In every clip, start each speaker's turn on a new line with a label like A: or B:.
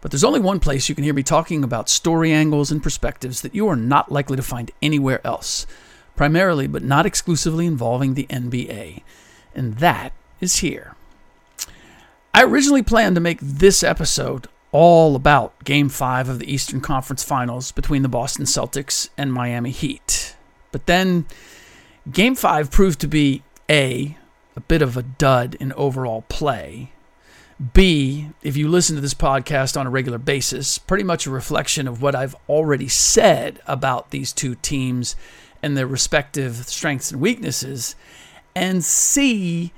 A: But there's only one place you can hear me talking about story angles and perspectives that you are not likely to find anywhere else, primarily but not exclusively involving the NBA. And that is here. I originally planned to make this episode all about Game 5 of the Eastern Conference Finals between the Boston Celtics and Miami Heat. But then Game 5 proved to be A, a bit of a dud in overall play. B, if you listen to this podcast on a regular basis, pretty much a reflection of what I've already said about these two teams and their respective strengths and weaknesses. And C,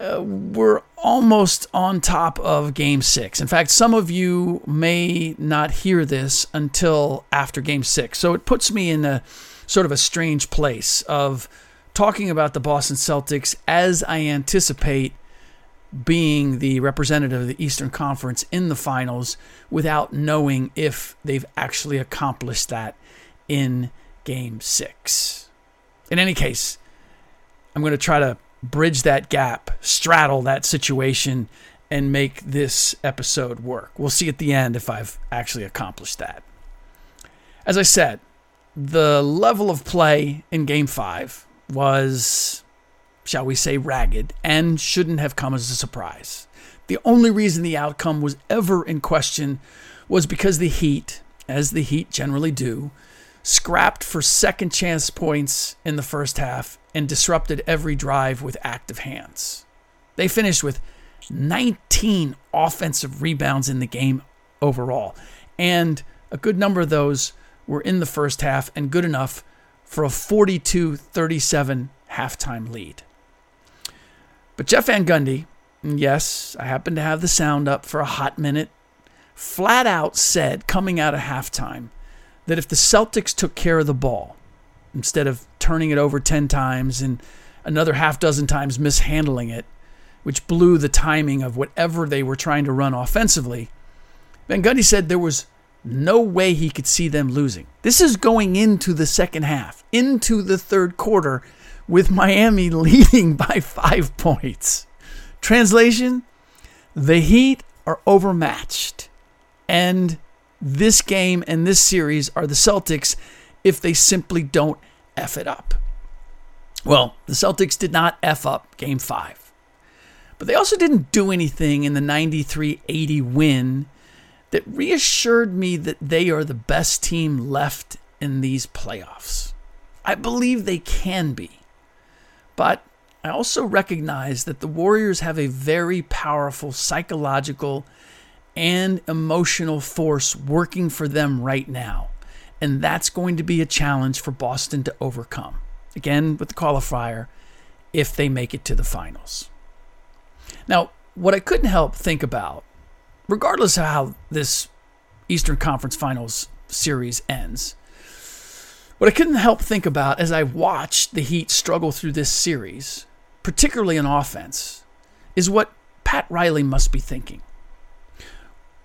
A: uh, we're almost on top of game six. In fact, some of you may not hear this until after game six. So it puts me in a sort of a strange place of talking about the Boston Celtics as I anticipate being the representative of the Eastern Conference in the finals without knowing if they've actually accomplished that in game six. In any case, I'm going to try to bridge that gap, straddle that situation, and make this episode work. We'll see at the end if I've actually accomplished that. As I said, the level of play in game five was, shall we say, ragged and shouldn't have come as a surprise. The only reason the outcome was ever in question was because the Heat, as the Heat generally do, scrapped for second chance points in the first half and disrupted every drive with active hands. They finished with 19 offensive rebounds in the game overall, and a good number of those were in the first half and good enough for a 42 37 halftime lead. But Jeff Van Gundy, mm, yes, I happen to have the sound up for a hot minute, flat out said coming out of halftime that if the Celtics took care of the ball, instead of turning it over 10 times and another half dozen times mishandling it, which blew the timing of whatever they were trying to run offensively, Van Gundy said there was no way he could see them losing. This is going into the second half, into the third quarter, with Miami leading by five points. Translation The Heat are overmatched. And this game and this series are the Celtics if they simply don't F it up. Well, the Celtics did not F up game five, but they also didn't do anything in the 93 80 win that reassured me that they are the best team left in these playoffs. I believe they can be, but I also recognize that the Warriors have a very powerful psychological and emotional force working for them right now. And that's going to be a challenge for Boston to overcome. Again, with the qualifier, if they make it to the finals. Now, what I couldn't help think about, regardless of how this Eastern Conference Finals series ends, what I couldn't help think about as I watched the Heat struggle through this series, particularly in offense, is what Pat Riley must be thinking.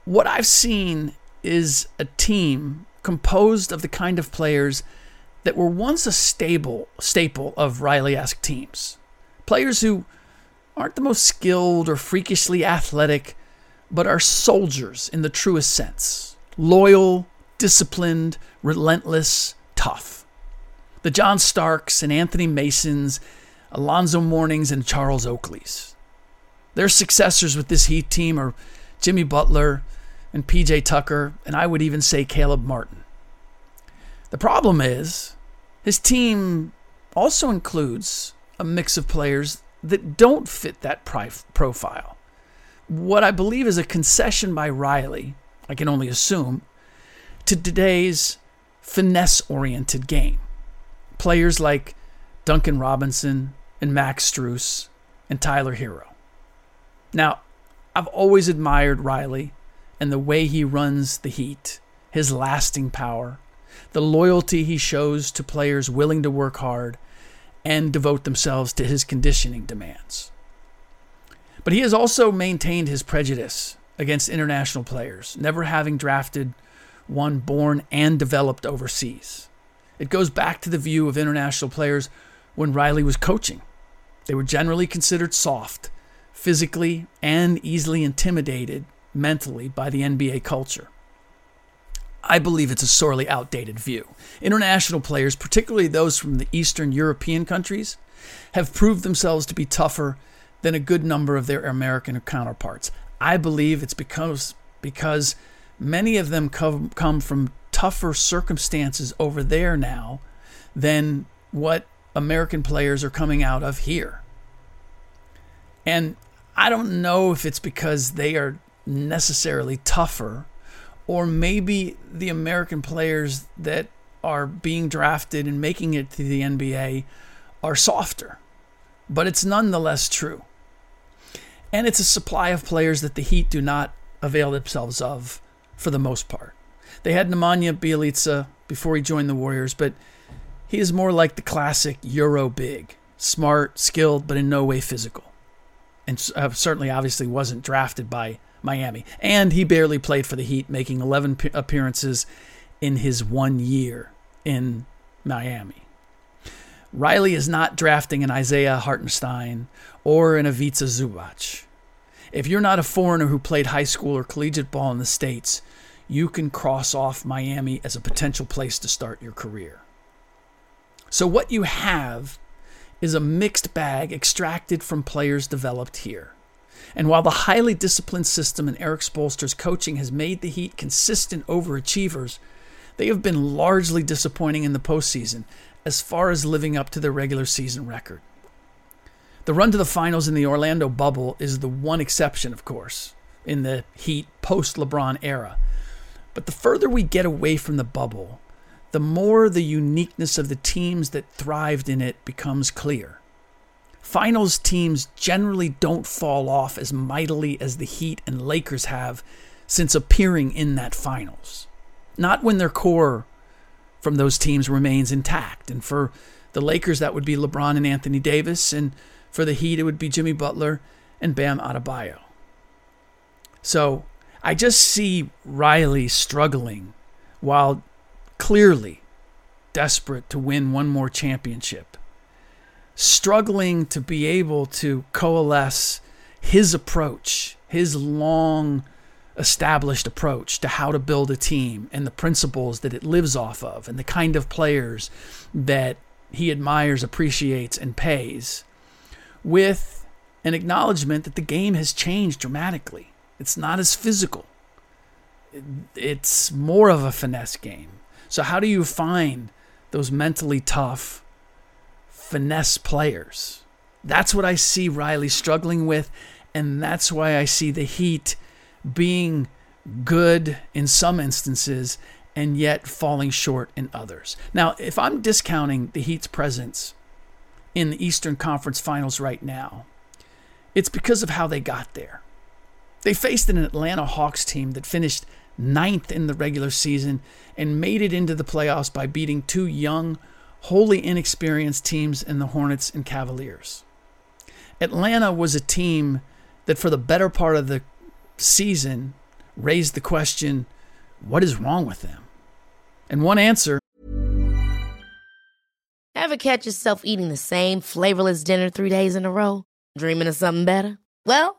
A: What I've seen is a team composed of the kind of players that were once a stable staple of Riley-esque teams. Players who aren't the most skilled or freakishly athletic, but are soldiers in the truest sense. Loyal, disciplined, relentless, tough. The John Starks and Anthony Masons, Alonzo Mournings and Charles Oakleys. Their successors with this Heat team are Jimmy Butler and PJ Tucker, and I would even say Caleb Martin. The problem is, his team also includes a mix of players that don't fit that profile. What I believe is a concession by Riley, I can only assume, to today's finesse oriented game. Players like Duncan Robinson and Max Strus and Tyler Herro. Now, I've always admired Riley and the way he runs the Heat, his lasting power, the loyalty he shows to players willing to work hard and devote themselves to his conditioning demands. But he has also maintained his prejudice against international players, never having drafted one born and developed overseas. It goes back to the view of international players when Riley was coaching. They were generally considered soft, physically, and easily intimidated mentally by the NBA culture. I believe it's a sorely outdated view. International players, particularly those from the Eastern European countries, have proved themselves to be tougher than a good number of their American counterparts. I believe it's because because many of them come, come from tougher circumstances over there now than what American players are coming out of here. And I don't know if it's because they are necessarily tougher or maybe the American players that are being drafted and making it to the NBA are softer. But it's nonetheless true. And it's a supply of players that the Heat do not avail themselves of for the most part. They had Nemanja Bjelica before he joined the Warriors, but he is more like the classic Euro big smart, skilled, but in no way physical. And uh, certainly, obviously, wasn't drafted by Miami. And he barely played for the Heat, making 11 p- appearances in his one year in Miami. Riley is not drafting an Isaiah Hartenstein or an Ivica Zubac. If you're not a foreigner who played high school or collegiate ball in the States, you can cross off Miami as a potential place to start your career. So, what you have is a mixed bag extracted from players developed here. And while the highly disciplined system in Erik Spoelstra's coaching has made the Heat consistent overachievers, they have been largely disappointing in the postseason as far as living up to their regular season record. The run to the finals in the Orlando bubble is the one exception, of course, in the Heat post LeBron era. But the further we get away from the bubble, the more the uniqueness of the teams that thrived in it becomes clear. Finals teams generally don't fall off as mightily as the Heat and Lakers have since appearing in that finals. Not when their core from those teams remains intact. And for the Lakers, that would be LeBron and Anthony Davis. And for the Heat, it would be Jimmy Butler and Bam Adebayo. So I just see Riley struggling while clearly desperate to win one more championship struggling to be able to coalesce his approach, his long established approach to how to build a team and the principles that it lives off of and the kind of players that he admires, appreciates, and pays with an acknowledgement that the game has changed dramatically. It's not as physical, it's more of a finesse game. So, how do you find those mentally tough, finesse players. That's what I see Riley struggling with, and that's why I see the Heat being good in some instances and yet falling short in others. Now, if I'm discounting the Heat's presence in the Eastern Conference Finals right now, it's because of how they got there. They faced an Atlanta Hawks team that finished ninth in the regular season and made it into the playoffs by beating two young, wholly inexperienced teams in the Hornets and Cavaliers. Atlanta was a team that, for the better part of the season, raised the question what is wrong with them? And one answer
B: Ever catch yourself eating the same flavorless dinner three days in a row? Dreaming of something better? Well,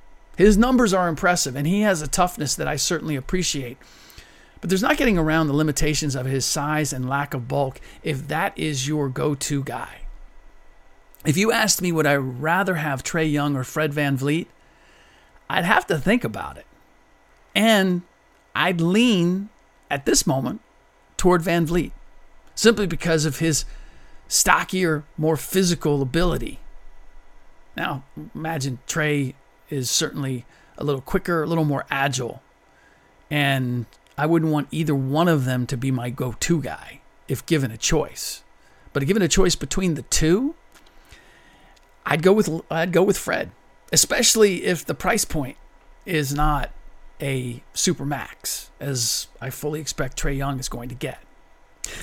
A: His numbers are impressive, and he has a toughness that I certainly appreciate. But there's not getting around the limitations of his size and lack of bulk if that is your go to guy. If you asked me, would I rather have Trae Young or Fred Van VanVleet? I'd have to think about it. And I'd lean at this moment toward Van VanVleet simply because of his stockier, more physical ability. Now, imagine Trae is certainly a little quicker, a little more agile. And I wouldn't want either one of them to be my go to guy if given a choice. But given a choice between the two, I'd go with I'd go with Fred, especially if the price point is not a super max, as I fully expect Trae Young is going to get.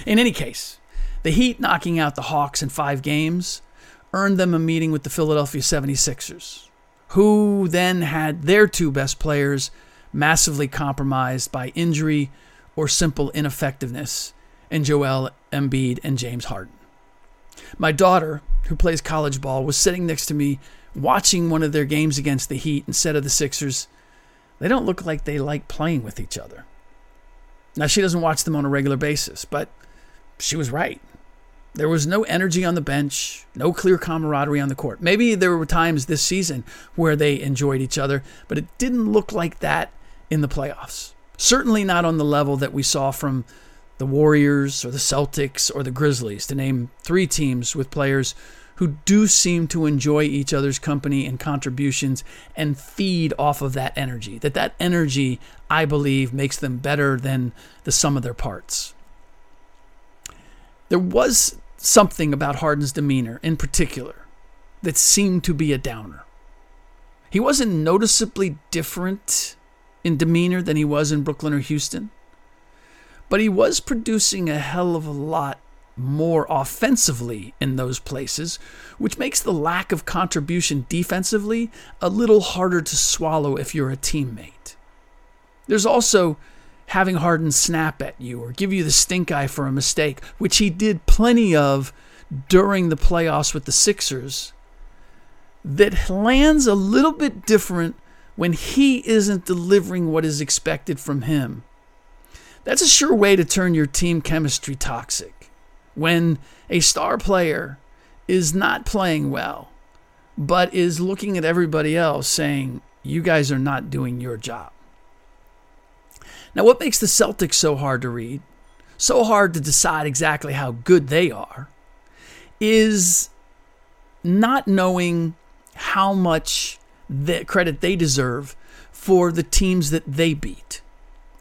A: In any case, the Heat knocking out the Hawks in five games earned them a meeting with the Philadelphia 76ers, who then had their two best players massively compromised by injury or simple ineffectiveness in Joel Embiid and James Harden. My daughter, who plays college ball, was sitting next to me watching one of their games against the Heat instead of the Sixers. They don't look like they like playing with each other. Now, she doesn't watch them on a regular basis, but she was right. There was no energy on the bench, no clear camaraderie on the court. Maybe there were times this season where they enjoyed each other, but it didn't look like that in the playoffs. Certainly not on the level that we saw from the Warriors or the Celtics or the Grizzlies, to name three teams with players who do seem to enjoy each other's company and contributions and feed off of that energy. That that energy, I believe, makes them better than the sum of their parts. There was something about Harden's demeanor in particular that seemed to be a downer. He wasn't noticeably different in demeanor than he was in Brooklyn or Houston. But he was producing a hell of a lot more offensively in those places, which makes the lack of contribution defensively a little harder to swallow if you're a teammate. There's also having Harden snap at you or give you the stink eye for a mistake, which he did plenty of during the playoffs with the Sixers, that lands a little bit different when he isn't delivering what is expected from him. That's a sure way to turn your team chemistry toxic. When a star player is not playing well, but is looking at everybody else saying, You guys are not doing your job. Now, what makes the Celtics so hard to read, so hard to decide exactly how good they are, is not knowing how much the credit they deserve for the teams that they beat.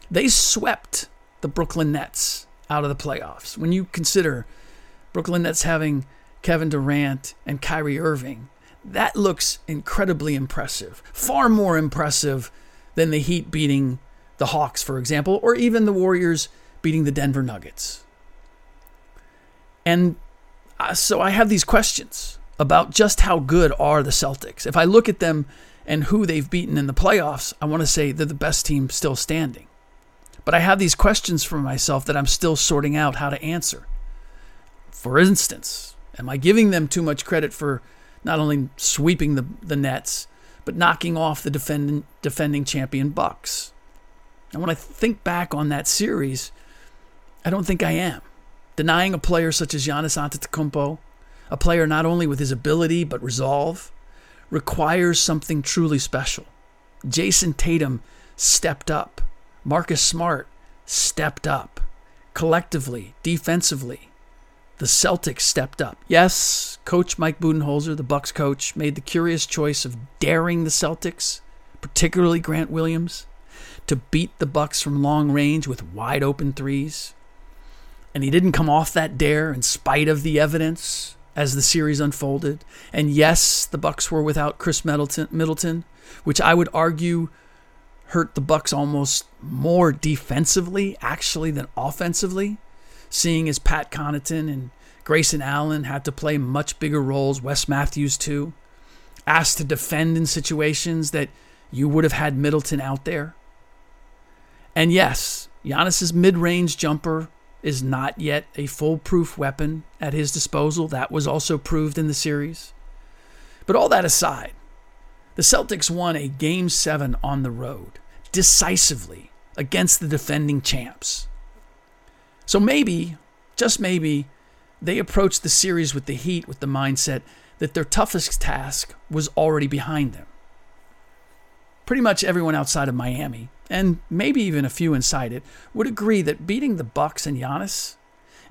A: They swept the Brooklyn Nets out of the playoffs. When you consider Brooklyn Nets having Kevin Durant and Kyrie Irving, that looks incredibly impressive. Far more impressive than the Heat beating the Hawks, for example, or even the Warriors beating the Denver Nuggets. And uh, so I have these questions about just how good are the Celtics. If I look at them and who they've beaten in the playoffs, I want to say they're the best team still standing. But I have these questions for myself that I'm still sorting out how to answer. For instance, am I giving them too much credit for not only sweeping the, the Nets, but knocking off the defending, defending champion Bucks? And when I think back on that series, I don't think I am. Denying a player such as Giannis Antetokounmpo, a player not only with his ability but resolve, requires something truly special. Jayson Tatum stepped up. Marcus Smart stepped up. Collectively, defensively, the Celtics stepped up. Yes, coach Mike Budenholzer, the Bucks coach, made the curious choice of daring the Celtics, particularly Grant Williams, to beat the Bucks from long range with wide open threes. And he didn't come off that dare in spite of the evidence as the series unfolded. And yes, the Bucks were without Khris Middleton, Middleton which I would argue hurt the Bucks almost more defensively actually than offensively, seeing as Pat Connaughton and Grayson Allen had to play much bigger roles, Wes Matthews too, asked to defend in situations that you would have had Middleton out there. And yes, Giannis's mid-range jumper is not yet a foolproof weapon at his disposal. That was also proved in the series. But all that aside, the Celtics won a game 7 on the road decisively against the defending champs. So maybe, just maybe, they approached the series with the Heat with the mindset that their toughest task was already behind them. Pretty much everyone outside of Miami, and maybe even a few inside it, would agree that beating the Bucks and Giannis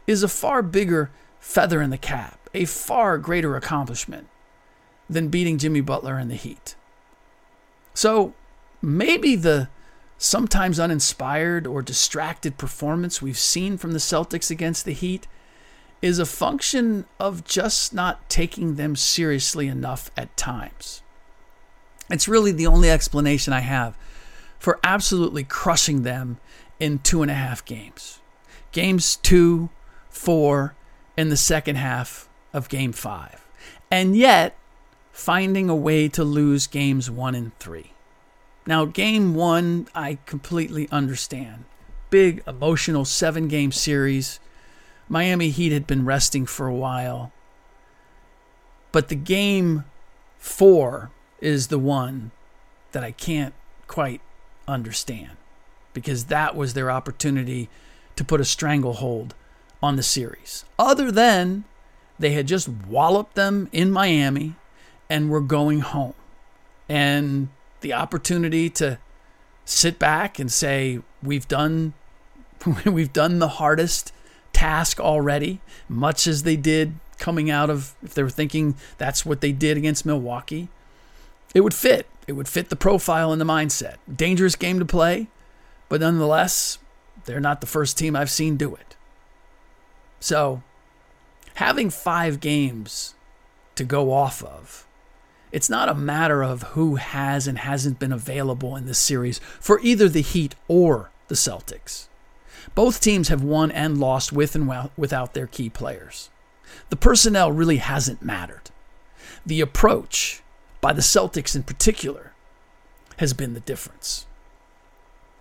A: is a far bigger feather in the cap, a far greater accomplishment than beating Jimmy Butler and the Heat. So maybe the sometimes uninspired or distracted performance we've seen from the Celtics against the Heat is a function of just not taking them seriously enough at times. It's really the only explanation I have for absolutely crushing them in two and a half games. Games two, four, in the second half of game five. And yet, finding a way to lose games one and three. Now, game one, I completely understand. Big emotional seven game series. Miami Heat had been resting for a while. But the game four is the one that I can't quite understand because that was their opportunity to put a stranglehold on the series. Other than they had just walloped them in Miami and were going home. And the opportunity to sit back and say, we've done we've done the hardest task already, much as they did coming out of if they were thinking that's what they did against Milwaukee. It would fit. It would fit the profile and the mindset. Dangerous game to play, but nonetheless, they're not the first team I've seen do it. So, having five games to go off of, it's not a matter of who has and hasn't been available in this series for either the Heat or the Celtics. Both teams have won and lost with and without their key players. The personnel really hasn't mattered. The approach, by the Celtics in particular, has been the difference.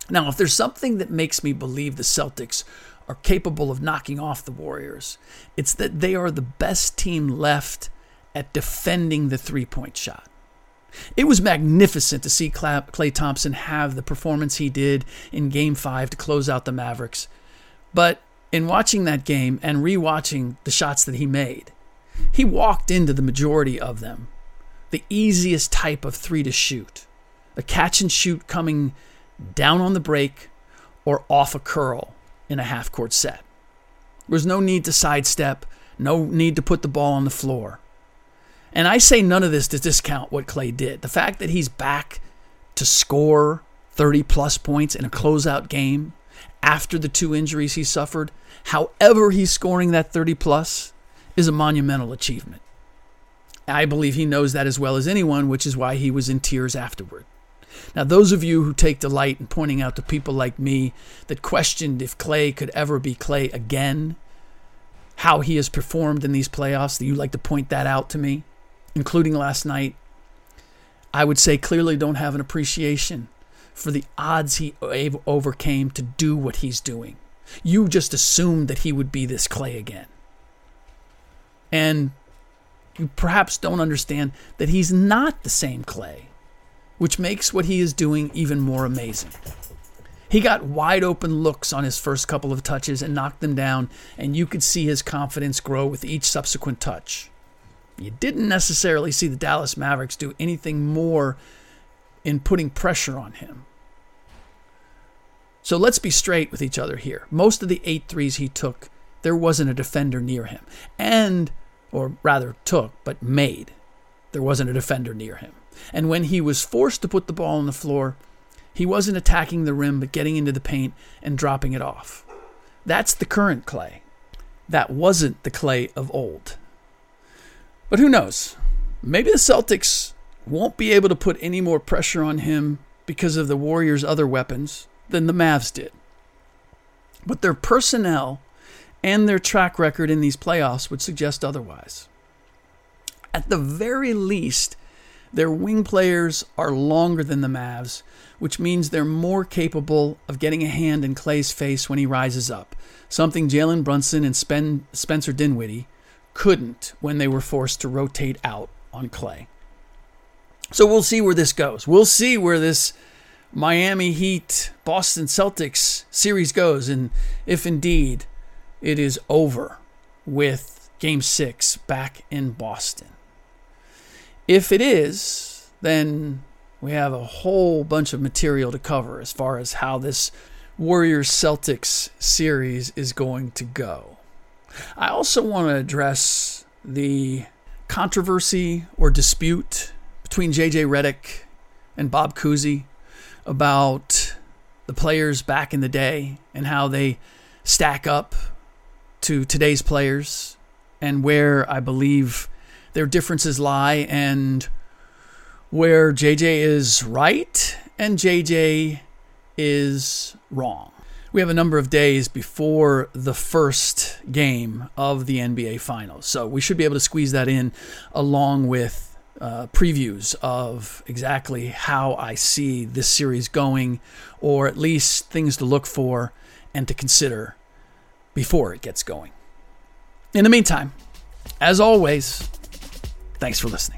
A: Now, if there's something that makes me believe the Celtics are capable of knocking off the Warriors, it's that they are the best team left at defending the three point shot. It was magnificent to see Klay Thompson have the performance he did in game five to close out the Mavericks. But in watching that game and rewatching the shots that he made, he walked into the majority of them the easiest type of three to shoot a catch and shoot coming down on the break or off a curl in a half court set. There's no need to sidestep, no need to put the ball on the floor. And I say none of this to discount what Klay did. The fact that he's back to score 30 plus points in a closeout game after the two injuries he suffered, however he's scoring that 30 plus, is a monumental achievement. I believe he knows that as well as anyone, which is why he was in tears afterward. Now, those of you who take delight in pointing out to people like me that questioned if Klay could ever be Klay again, how he has performed in these playoffs, that you like to point that out to me, including last night, I would say clearly don't have an appreciation for the odds he overcame to do what he's doing. You just assumed that he would be this Klay again. And you perhaps don't understand that he's not the same Klay, which makes what he is doing even more amazing. He got wide open looks on his first couple of touches and knocked them down, and you could see his confidence grow with each subsequent touch. You didn't necessarily see the Dallas Mavericks do anything more in putting pressure on him. So let's be straight with each other here. Most of the eight threes he took, there wasn't a defender near him. And, or rather, took, but made, there wasn't a defender near him. And when he was forced to put the ball on the floor, He wasn't attacking the rim, but getting into the paint and dropping it off. That's the current Klay. That wasn't the Klay of old. But who knows? Maybe the Celtics won't be able to put any more pressure on him because of the Warriors' other weapons than the Mavs did. But their personnel and their track record in these playoffs would suggest otherwise. At the very least, their wing players are longer than the Mavs, which means they're more capable of getting a hand in Klay's face when he rises up, something Jalen Brunson and Spen- Spencer Dinwiddie couldn't when they were forced to rotate out on Klay. So we'll see where this goes. We'll see where this Miami Heat Boston Celtics series goes, and if indeed it is over with game six back in Boston. If it is, then we have a whole bunch of material to cover as far as how this Warriors Celtics series is going to go. I also want to address the controversy or dispute between JJ Redick and Bob Cousy about the players back in the day and how they stack up to today's players and where I believe their differences lie and where JJ is right and JJ is wrong. We have a number of days before the first game of the NBA Finals. So we should be able to squeeze that in along with uh, previews of exactly how I see this series going, or at least things to look for and to consider before it gets going. In the meantime, as always, thanks for listening.